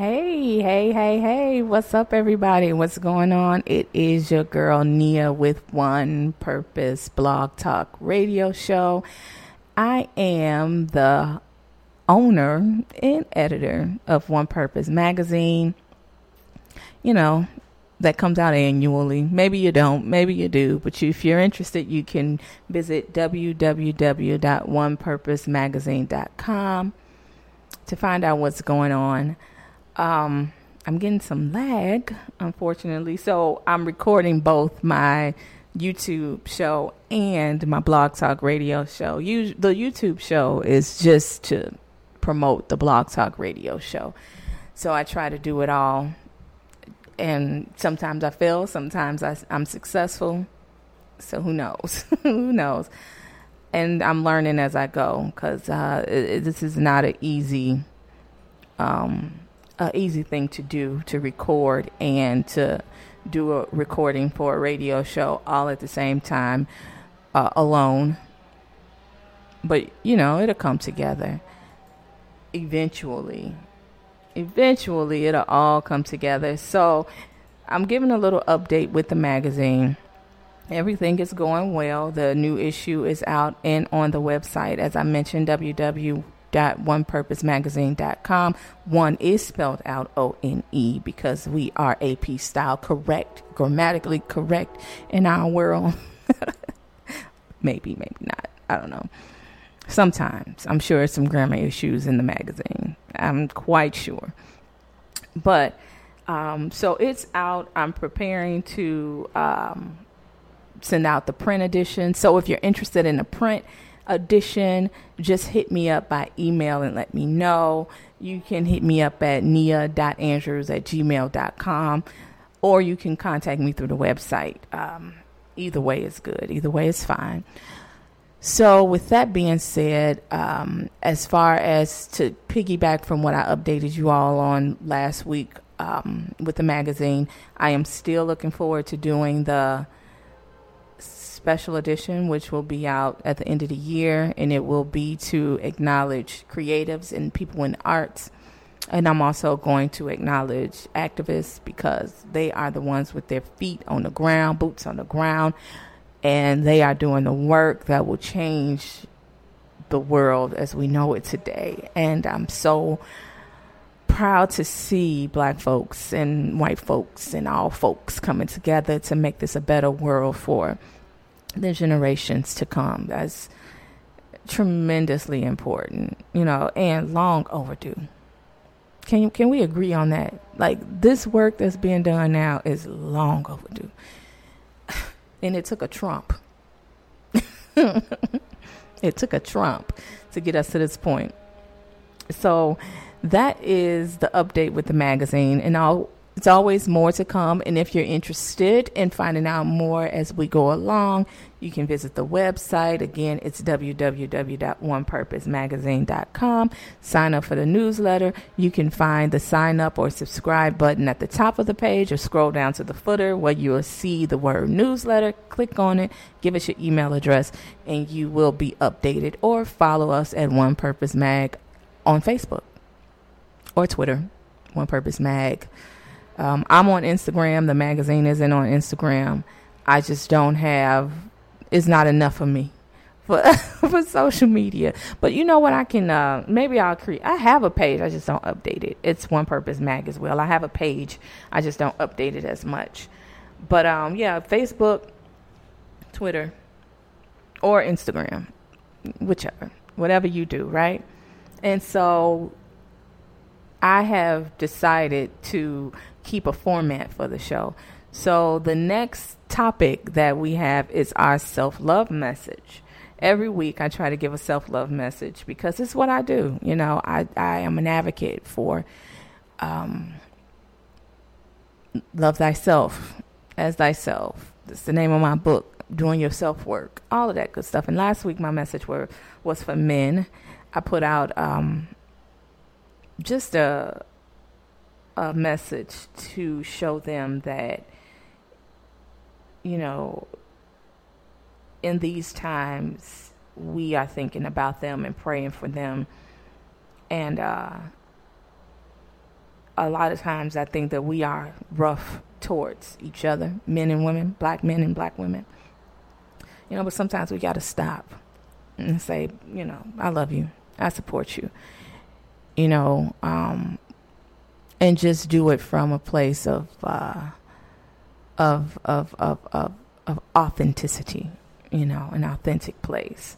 Hey, hey, hey, hey, what's up, everybody? What's going on? It is your girl Nia with One Purpose Blog Talk Radio Show. I am the owner and editor of One Purpose Magazine. You know, that comes out annually. Maybe you don't, maybe you do, but you, if you're interested, you can visit www.onepurposemagazine.com to find out what's going on. Um, I'm getting some lag, unfortunately. So I'm recording both my YouTube show and my Blog Talk Radio show. You, the YouTube show is just to promote the Blog Talk Radio show. So I try to do it all. And sometimes I fail, sometimes I, I'm successful. So who knows? who knows? And I'm learning as I go because uh, this is not an easy um, a easy thing to do to record and to do a recording for a radio show all at the same time uh, alone. But you know, it'll come together eventually. Eventually, it'll all come together. So, I'm giving a little update with the magazine. Everything is going well. The new issue is out and on the website, as I mentioned, www www.onepurposemagazine.com. One is spelled out O N E because we are AP style correct, grammatically correct in our world. maybe, maybe not. I don't know. Sometimes I'm sure some grammar issues in the magazine. I'm quite sure. But um, so it's out. I'm preparing to um, send out the print edition. So if you're interested in the print, edition, just hit me up by email and let me know. You can hit me up at nia.andrews at gmail.com or you can contact me through the website. Um, either way is good, either way is fine. So, with that being said, um, as far as to piggyback from what I updated you all on last week um, with the magazine, I am still looking forward to doing the special edition, which will be out at the end of the year, and it will be to acknowledge creatives and people in arts. And I'm also going to acknowledge activists because they are the ones with their feet on the ground, boots on the ground, and they are doing the work that will change the world as we know it today. And I'm so proud to see black folks and white folks and all folks coming together to make this a better world for the generations to come. That's tremendously important, you know, and long overdue. Can can we agree on that? Like this work that's being done now is long overdue. And it took a Trump. it took a Trump to get us to this point. So that is the update with the magazine and I'll it's always more to come. And if you're interested in finding out more as we go along, you can visit the website. Again, it's www.onepurposemagazine.com. Sign up for the newsletter. You can find the sign up or subscribe button at the top of the page or scroll down to the footer where you will see the word newsletter. Click on it, give us your email address, and you will be updated. Or follow us at One Purpose Mag on Facebook or Twitter, One Purpose Mag. Um, I'm on Instagram. The magazine isn't on Instagram. I just don't have. It's not enough for me for for social media. But you know what? I can uh, maybe I'll create. I have a page. I just don't update it. It's One Purpose Mag as well. I have a page. I just don't update it as much. But um, yeah, Facebook, Twitter, or Instagram, whichever, whatever you do, right? And so I have decided to keep a format for the show. So the next topic that we have is our self love message. Every week I try to give a self love message because it's what I do. You know, I, I am an advocate for um, love thyself as thyself. That's the name of my book, Doing Your Self Work, all of that good stuff. And last week my message were, was for men. I put out um, just a a message to show them that you know in these times we are thinking about them and praying for them and uh, a lot of times I think that we are rough towards each other, men and women, black men and black women. You know, but sometimes we got to stop and say, you know, I love you. I support you. You know, um, and just do it from a place of uh, of, of of of of authenticity, you know, an authentic place.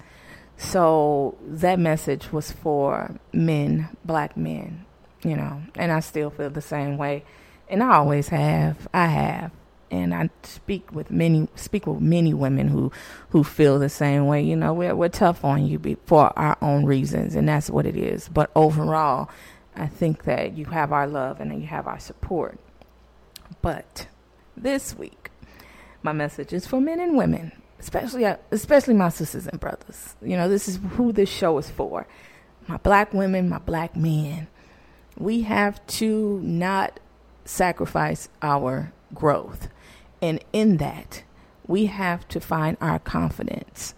So that message was for men, black men, you know, and I still feel the same way, and I always have. I have, and I speak with many speak with many women who who feel the same way. You know, we're we're tough on you for our own reasons, and that's what it is. But overall, I think that you have our love and you have our support. But this week, my message is for men and women, especially especially my sisters and brothers. You know, this is who this show is for. My black women, my black men. We have to not sacrifice our growth. And in that, we have to find our confidence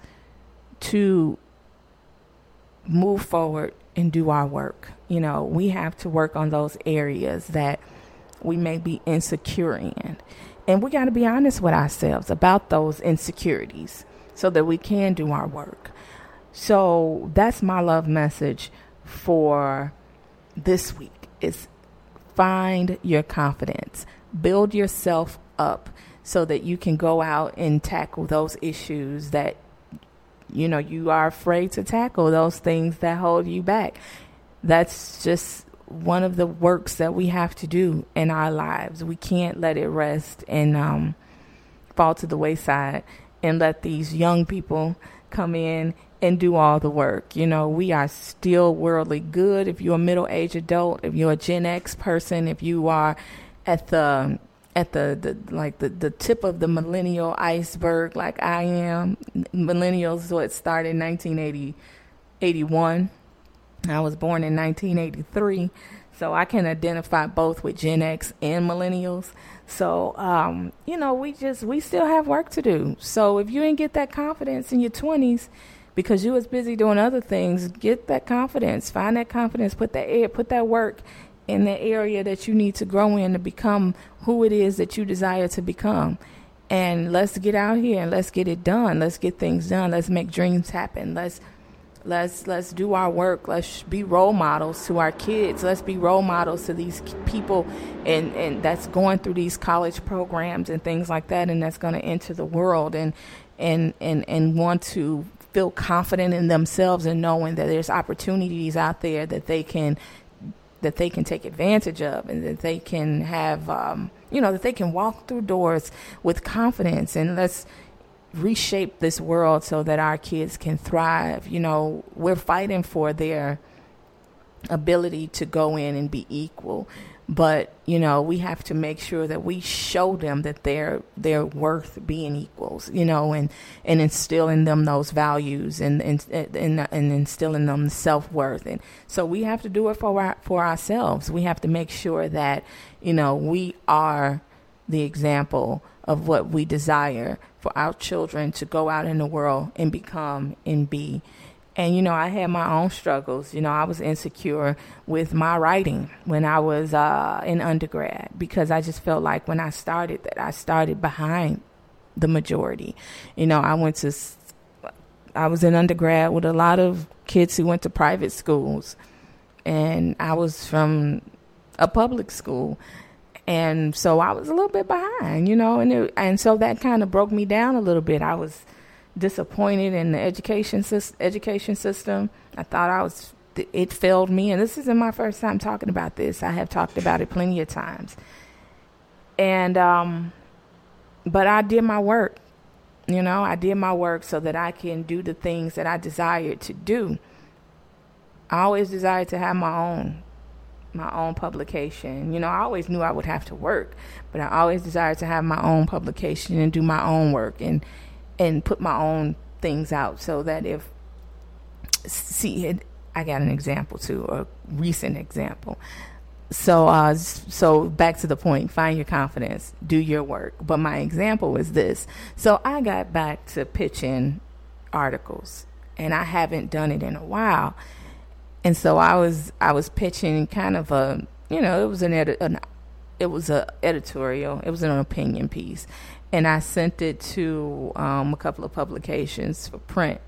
to move forward and do our work. You know, we have to work on those areas that we may be insecure in. And we got to be honest with ourselves about those insecurities so that we can do our work. So that's my love message for this week is find your confidence. Build yourself up so that you can go out and tackle those issues that you know you are afraid to tackle those things that hold you back that's just one of the works that we have to do in our lives. We can't let it rest and um, fall to the wayside and let these young people come in and do all the work. You know, we are still worldly good. If you're a middle aged adult, if you're a Gen X person, if you are at the at the, the like the, the tip of the millennial iceberg like I am. Millennials it started in 1980 81 I was born in 1983, so I can identify both with Gen X and millennials. So, um, you know, we just we still have work to do. So if you didn't get that confidence in your 20s because you was busy doing other things, get that confidence. Find that confidence. Put that air, put that work in the area that you need to grow in to become who it is that you desire to become. And let's get out here and let's get it done. Let's get things done. Let's make dreams happen. Let's Let's let's do our work. Let's be role models to our kids. Let's be role models to these people and and that's going through these college programs and things like that and that's going to enter the world and and and and want to feel confident in themselves and knowing that there's opportunities out there that they can that they can take advantage of and that they can have um, you know that they can walk through doors with confidence and let's reshape this world so that our kids can thrive. You know, we're fighting for their ability to go in and be equal. But, you know, we have to make sure that we show them that they're they're worth being equals, you know, and, and instill in them those values and and and, and instill in them self worth. And so we have to do it for our, for ourselves. We have to make sure that, you know, we are the example of what we desire for our children to go out in the world and become and be. And you know, I had my own struggles. You know, I was insecure with my writing when I was uh, in undergrad because I just felt like when I started that I started behind the majority. You know, I went to I was in undergrad with a lot of kids who went to private schools, and I was from a public school and so I was a little bit behind, you know, and it, and so that kind of broke me down a little bit. I was disappointed in the education education system. I thought I was it failed me, and this isn't my first time talking about this. I have talked about it plenty of times, and um, but I did my work. You know, I did my work so that I can do the things that I desired to do. I always desired to have my own my own publication. You know, I always knew I would have to work, but I always desired to have my own publication and do my own work and and put my own things out so that if see it, I got an example too, a recent example. So uh so back to the point, find your confidence, do your work. But my example was this. So I got back to pitching articles and I haven't done it in a while and so I was I was pitching kind of a you know, it was an edit, an, it was a editorial, it was an opinion piece, and I sent it to um, a couple of publications for print,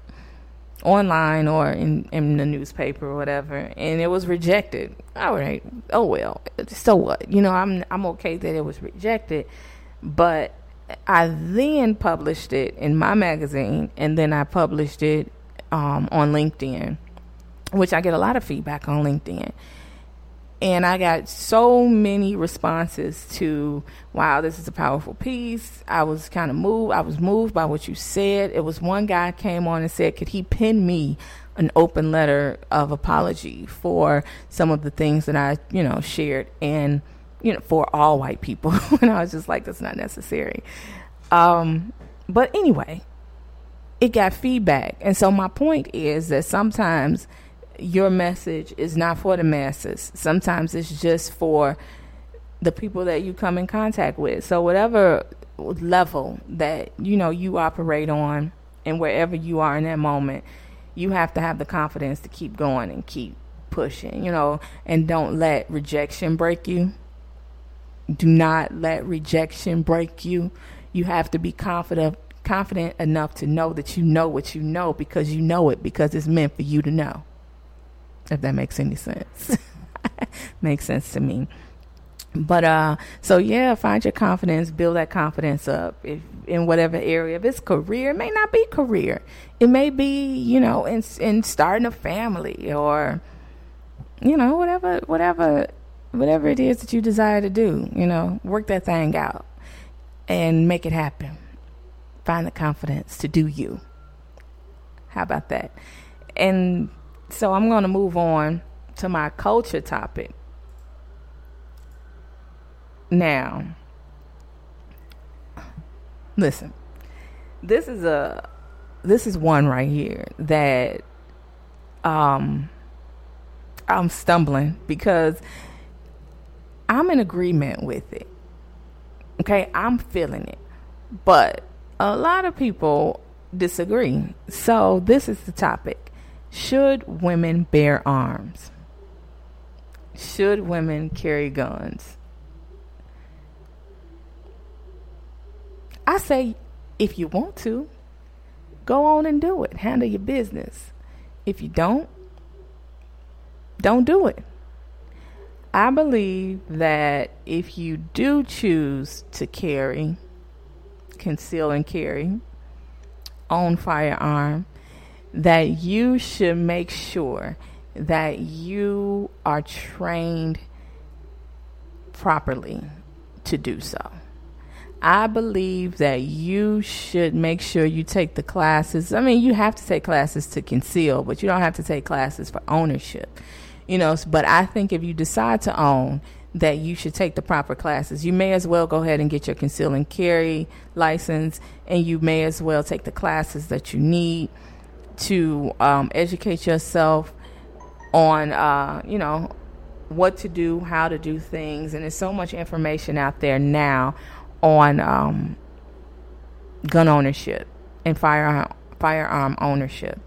online or in in the newspaper or whatever, and it was rejected. All right, oh well, so what? You know, I'm I'm okay that it was rejected, but I then published it in my magazine, and then I published it um, on LinkedIn, which I get a lot of feedback on LinkedIn. And I got so many responses to, wow, this is a powerful piece. I was kind of moved. I was moved by what you said. It was one guy came on and said, could he pin me an open letter of apology for some of the things that I, you know, shared and, you know, for all white people. and I was just like, that's not necessary. Um, but anyway, it got feedback. And so my point is that sometimes your message is not for the masses. Sometimes it's just for the people that you come in contact with. So whatever level that you know you operate on and wherever you are in that moment, you have to have the confidence to keep going and keep pushing, you know, and don't let rejection break you. Do not let rejection break you. You have to be confident confident enough to know that you know what you know because you know it because it's meant for you to know. If that makes any sense. makes sense to me. But uh so yeah, find your confidence, build that confidence up if in whatever area. If it's career, it may not be career. It may be, you know, in in starting a family or you know, whatever whatever whatever it is that you desire to do, you know, work that thing out and make it happen. Find the confidence to do you. How about that? And so I'm going to move on to my culture topic. Now, listen. This is a this is one right here that um I'm stumbling because I'm in agreement with it. Okay, I'm feeling it. But a lot of people disagree. So, this is the topic Should women bear arms? Should women carry guns? I say, if you want to, go on and do it. Handle your business. If you don't, don't do it. I believe that if you do choose to carry, conceal and carry, own firearm, that you should make sure that you are trained properly to do so. I believe that you should make sure you take the classes. I mean, you have to take classes to conceal, but you don't have to take classes for ownership you know but i think if you decide to own that you should take the proper classes you may as well go ahead and get your conceal and carry license and you may as well take the classes that you need to um, educate yourself on uh, you know what to do how to do things and there's so much information out there now on um, gun ownership and firearm firearm ownership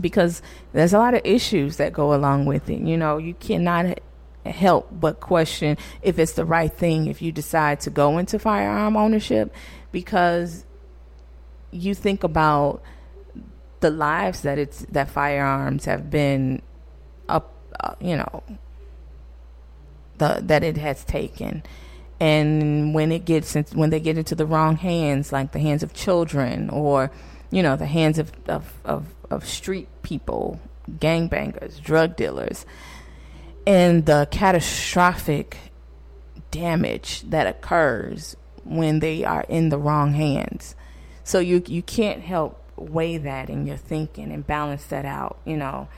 because there's a lot of issues that go along with it. You know, you cannot help but question if it's the right thing if you decide to go into firearm ownership because you think about the lives that it's that firearms have been up uh, you know the that it has taken and when it gets in, when they get into the wrong hands like the hands of children or you know the hands of of, of of street people, gangbangers, drug dealers, and the catastrophic damage that occurs when they are in the wrong hands. So you you can't help weigh that in your thinking and balance that out. You know,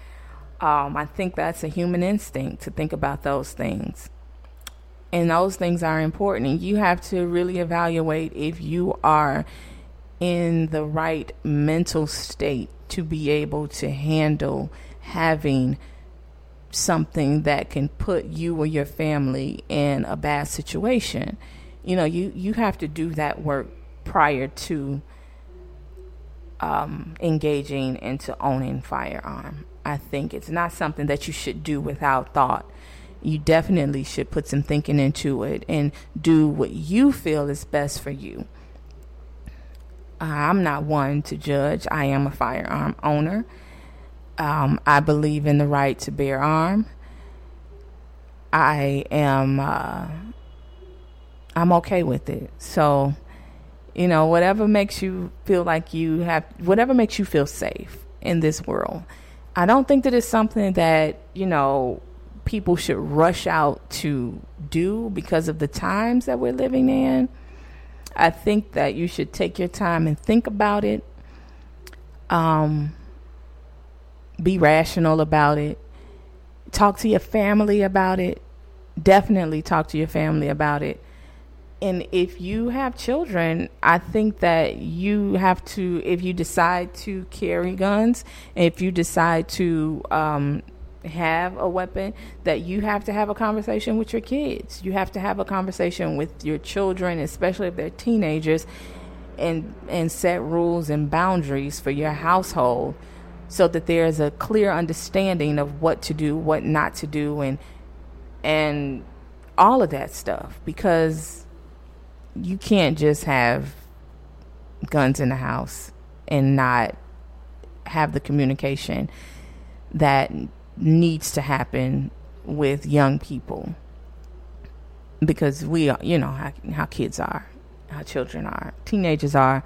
um, I think that's a human instinct to think about those things, and those things are important. And you have to really evaluate if you are in the right mental state to be able to handle having something that can put you or your family in a bad situation. You know, you, you have to do that work prior to um, engaging into owning firearm. I think it's not something that you should do without thought. you definitely should put some thinking into it and do what you feel is best for you. I'm not one to judge. I am a firearm owner. Um, I believe in the right to bear arm. I am. Uh, I'm okay with it. So, you know, whatever makes you feel like you have, whatever makes you feel safe in this world. I don't think that it's something that you know people should rush out to do because of the times that we're living in. I think that you should take your time and think about it. Um, be rational about it. Talk to your family about it. Definitely talk to your family about it. And if you have children, I think that you have to, if you decide to carry guns, if you decide to um, have a weapon that you have to have a conversation with your kids. You have to have a conversation with your children, especially if they're teenagers, and and set rules and boundaries for your household so that there's a clear understanding of what to do, what not to do and and all of that stuff because you can't just have guns in the house and not have the communication that needs to happen with young people because we are, you know, how, how kids are, how children are, teenagers are.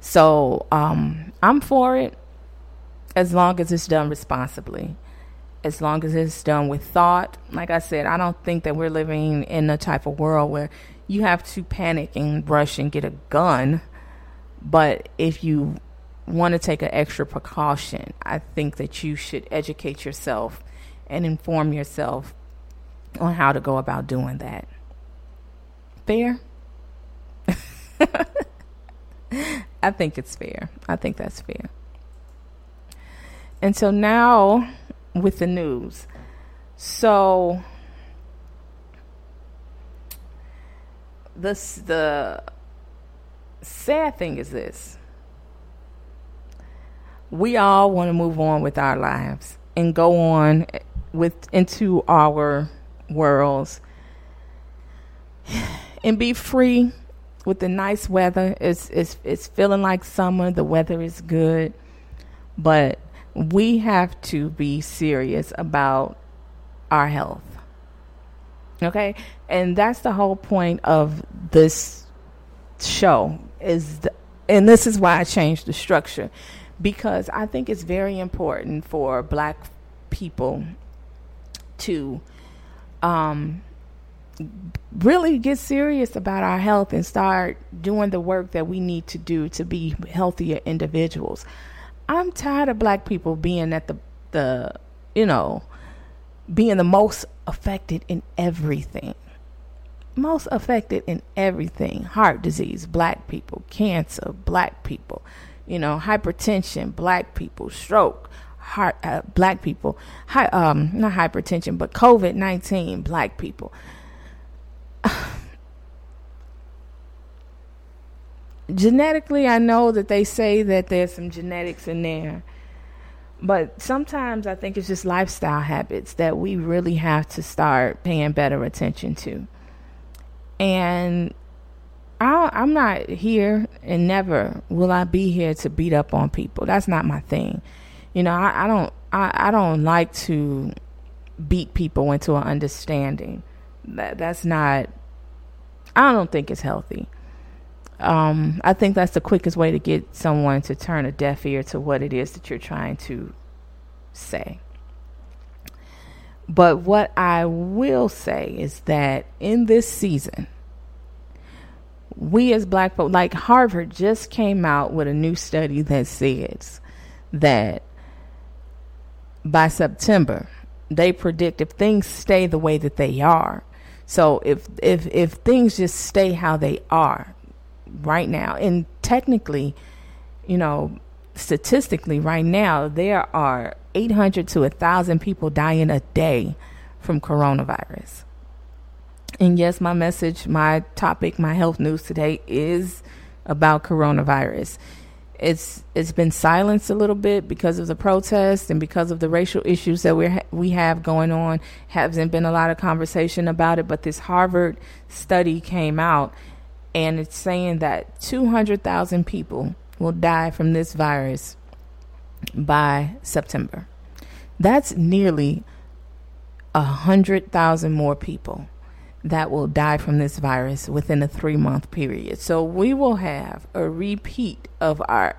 So um, I'm for it as long as it's done responsibly, as long as it's done with thought. Like I said, I don't think that we're living in a type of world where you have to panic and rush and get a gun. But if you want to take an extra precaution, I think that you should educate yourself and inform yourself on how to go about doing that. Fair? I think it's fair. I think that's fair. And so now with the news. So this the sad thing is this we all want to move on with our lives and go on with into our worlds and be free with the nice weather. It's it's it's feeling like summer. The weather is good, but we have to be serious about our health. Okay, and that's the whole point of this show. Is the, and this is why I changed the structure because I think it's very important for black people to um, really get serious about our health and start doing the work that we need to do to be healthier individuals. I'm tired of black people being at the the you know being the most affected in everything. Most affected in everything. Heart disease, black people, cancer, black people you know, hypertension, black people, stroke, heart, uh, black people, hi, um, not hypertension, but COVID 19, black people. Genetically, I know that they say that there's some genetics in there, but sometimes I think it's just lifestyle habits that we really have to start paying better attention to. And I, I'm not here and never will I be here to beat up on people. That's not my thing. You know, I, I don't I, I don't like to beat people into an understanding. That that's not I don't think it's healthy. Um, I think that's the quickest way to get someone to turn a deaf ear to what it is that you're trying to say. But what I will say is that in this season, we as black folk, like Harvard just came out with a new study that says that by September, they predict if things stay the way that they are. So if if if things just stay how they are right now, and technically, you know, statistically, right now there are 800 to 1,000 people dying a day from coronavirus. And yes, my message, my topic, my health news today is about coronavirus. it's it's been silenced a little bit because of the protests and because of the racial issues that we we have going on. Hasn't been a lot of conversation about it, but this Harvard study came out, and it's saying that 200,000 people will die from this virus by September. That's nearly a hundred thousand more people that will die from this virus within a three month period. So we will have a repeat of our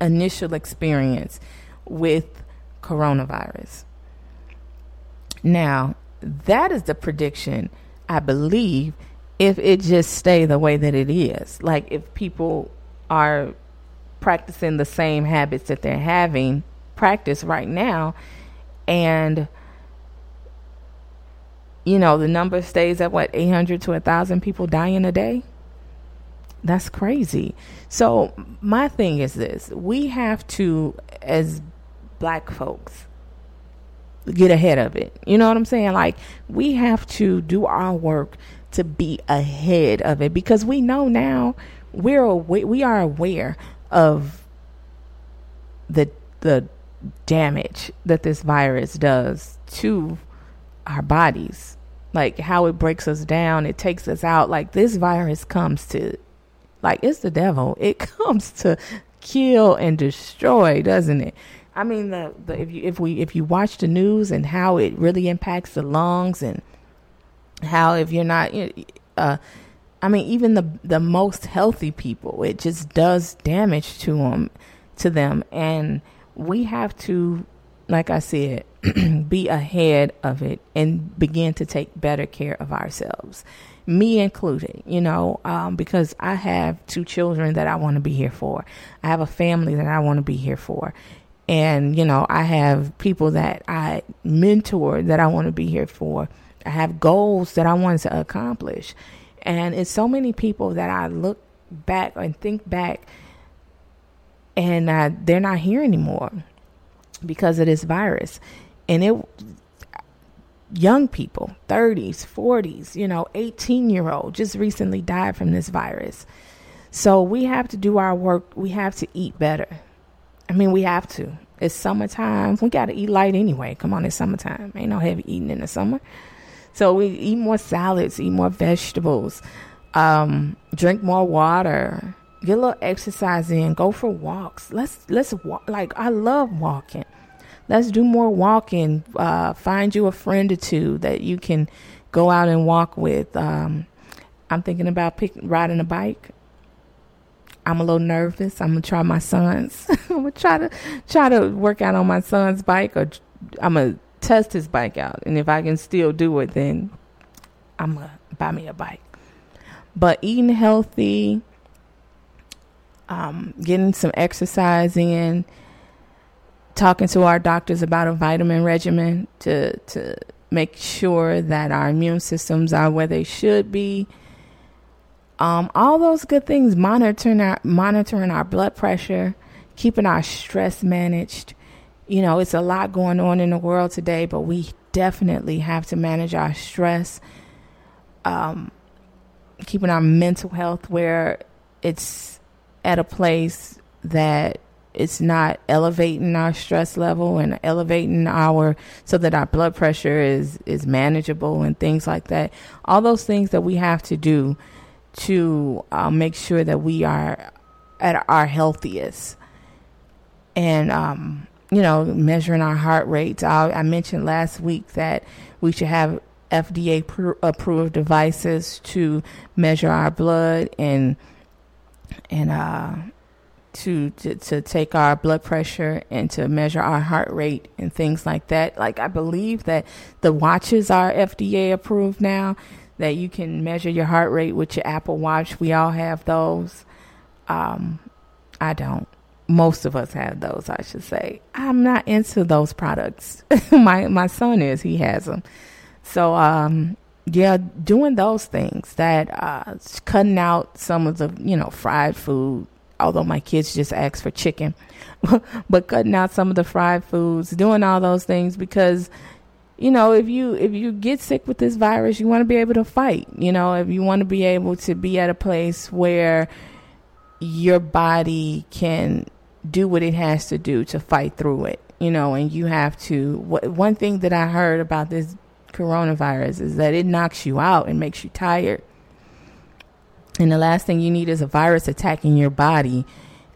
initial experience with coronavirus. Now, that is the prediction, I believe, if it just stay the way that it is. Like if people are practicing the same habits that they're having practice right now and you know, the number stays at what, 800 to 1,000 people dying a day? That's crazy. So, my thing is this we have to, as black folks, get ahead of it. You know what I'm saying? Like, we have to do our work to be ahead of it because we know now we're aware, we are aware of the the damage that this virus does to our bodies like how it breaks us down, it takes us out. Like this virus comes to, like it's the devil. It comes to kill and destroy, doesn't it? I mean, the, the if you if we if you watch the news and how it really impacts the lungs and how if you're not, uh, I mean, even the the most healthy people, it just does damage to them, to them, and we have to, like I said, be ahead of it and begin to take better care of ourselves, me included, you know, um, because I have two children that I want to be here for. I have a family that I want to be here for. And, you know, I have people that I mentor that I want to be here for. I have goals that I want to accomplish. And it's so many people that I look back and think back and uh, they're not here anymore because of this virus. And it young people 30s 40s you know 18 year old just recently died from this virus. So we have to do our work. We have to eat better. I mean we have to. It's summertime. We got to eat light anyway. Come on it's summertime. Ain't no heavy eating in the summer so we eat more salads eat more vegetables um, drink more water get a little exercise in go for walks let's let's walk like i love walking let's do more walking. Uh, find you a friend or two that you can go out and walk with. Um, I'm thinking about pick, riding a bike. I'm a little nervous. I'm gonna try my son's. I'm gonna try to try to work out on my son's bike, or I'm gonna test his bike out. And if I can still do it, then I'm gonna buy me a bike. But eating healthy, um, getting some exercise in, talking to our doctors about a vitamin regimen to to make sure that our immune systems are where they should be. Um, all those good things, monitoring our monitoring our blood pressure, keeping our stress managed. You know, it's a lot going on in the world today, but we definitely have to manage our stress. Um, keeping our mental health where it's at a place that it's not elevating our stress level and elevating our so that our blood pressure is is manageable and things like that all those things that we have to do to uh, make sure that we are at our healthiest and um, you know measuring our heart rates I, I mentioned last week that we should have FDA pr- approved devices to measure our blood and and uh to, to to take our blood pressure and to measure our heart rate and things like that. Like I believe that the watches are FDA approved now. That you can measure your heart rate with your Apple Watch. We all have those. Um, I don't. Most of us have those, I should say. I'm not into those products. my my son is. He has them. So um, yeah, doing those things that uh, cutting out some of the you know fried food, although my kids just ask for chicken, but cutting out some of the fried foods, doing all those things because you know, if you if you get sick with this virus, you want to be able to fight. You know, if you want to be able to be at a place where your body can do what it has to do to fight through it, you know, and you have to. What, one thing that I heard about this coronavirus is that it knocks you out and makes you tired. And the last thing you need is a virus attacking your body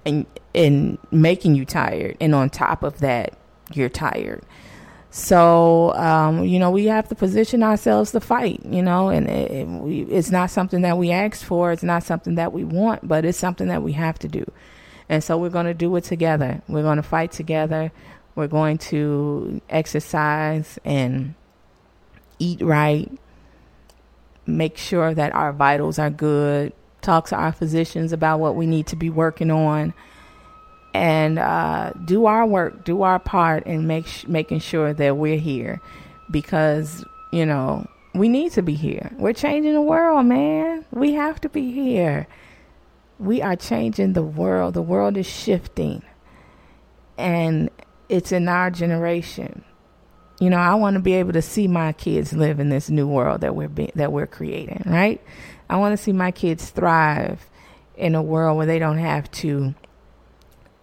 and and making you tired. And on top of that, you're tired. So, um, you know, we have to position ourselves to fight, you know, and it, it, we, it's not something that we ask for. It's not something that we want, but it's something that we have to do. And so we're going to do it together. We're going to fight together. We're going to exercise and eat right, make sure that our vitals are good, talk to our physicians about what we need to be working on and uh, do our work, do our part, and make sh- making sure that we're here, because you know we need to be here. We're changing the world, man. We have to be here. We are changing the world. The world is shifting, and it's in our generation. You know, I want to be able to see my kids live in this new world that we're be- that we're creating, right? I want to see my kids thrive in a world where they don't have to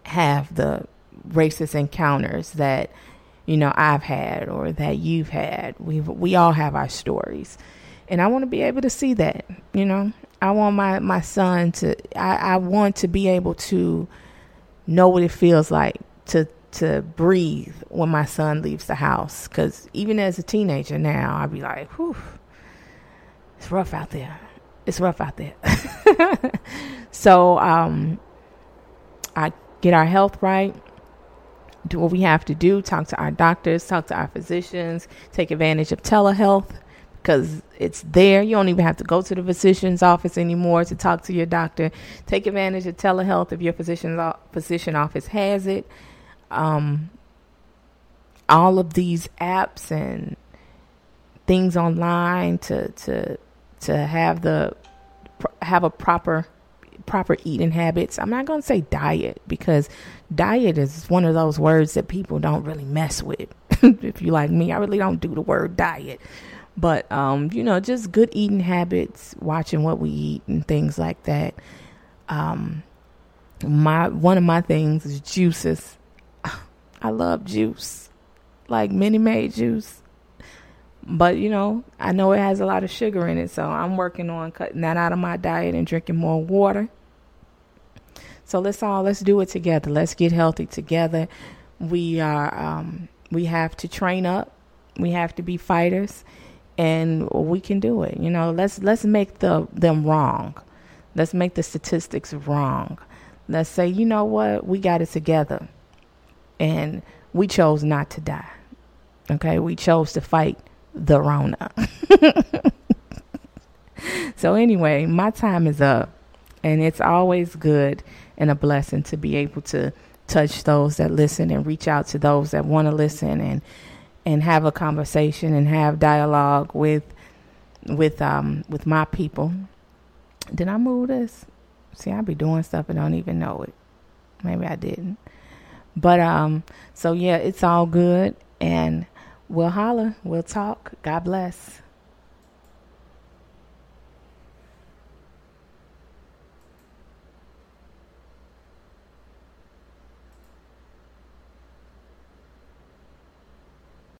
have the racist encounters that you know I've had or that you've had. We we all have our stories, and I want to be able to see that. You know, I want my my son to. I, I want to be able to know what it feels like to to breathe when my son leaves the house. Because even as a teenager now, I'd be like, "Whew, it's rough out there. It's rough out there." so um, I get our health right, do what we have to do, talk to our doctors, talk to our physicians, take advantage of telehealth because it's there. You don't even have to go to the physician's office anymore to talk to your doctor. Take advantage of telehealth if your physician's physician office has it. Um, all of these apps and things online to to to have the have a proper proper eating habits. I'm not going to say diet because diet is one of those words that people don't really mess with. if you like me, I really don't do the word diet. But um, you know, just good eating habits, watching what we eat and things like that. Um, my one of my things is juices. I love juice, like Minute Maid juice. But you know, I know it has a lot of sugar in it, so I'm working on cutting that out of my diet and drinking more water. So let's all let's do it together. Let's get healthy together. We are um, we have to train up. We have to be fighters, and we can do it. You know, let's let's make the them wrong. Let's make the statistics wrong. Let's say, you know what, we got it together, and we chose not to die. Okay, we chose to fight the Rona. so anyway, my time is up, and it's always good and a blessing to be able to touch those that listen and reach out to those that want to listen and and have a conversation and have dialogue with with um with my people. Did I move this? See, I be doing stuff and don't even know it. Maybe I didn't. But um so yeah, it's all good and we'll holler, we'll talk. God bless.